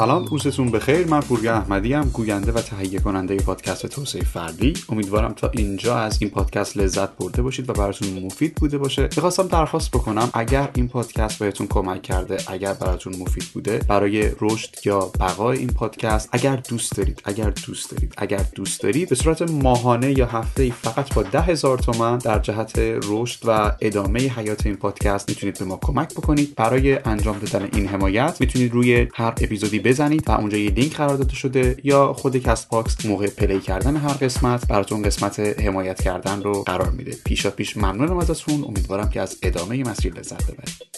سلام روزتون بخیر من پوریا احمدی ام گوینده و تهیه کننده پادکست توسعه فردی. امیدوارم تا اینجا از این پادکست لذت برده باشید و براتون مفید بوده باشه. می‌خواستم درخواست بکنم اگر این پادکست بهتون کمک کرده اگر براتون مفید بوده برای رشد یا بقای این پادکست اگر دوست دارید اگر دوست دارید اگر دوست دارید به صورت ماهانه یا هفته ای فقط با ده هزار تومن در جهت رشد و ادامه حیات این پادکست می‌تونید به ما کمک بکنید. برای انجام دادن این حمایت می‌تونید روی هر اپیزودی بزنید و اونجا یه لینک قرار داده شده یا خود Castbox موقع play کردن هر قسمت براتون قسمت حمایت کردن رو قرار میده. پیشا پیش ممنونم ازتون. امیدوارم که از ادامه مسیر لذت ببرید.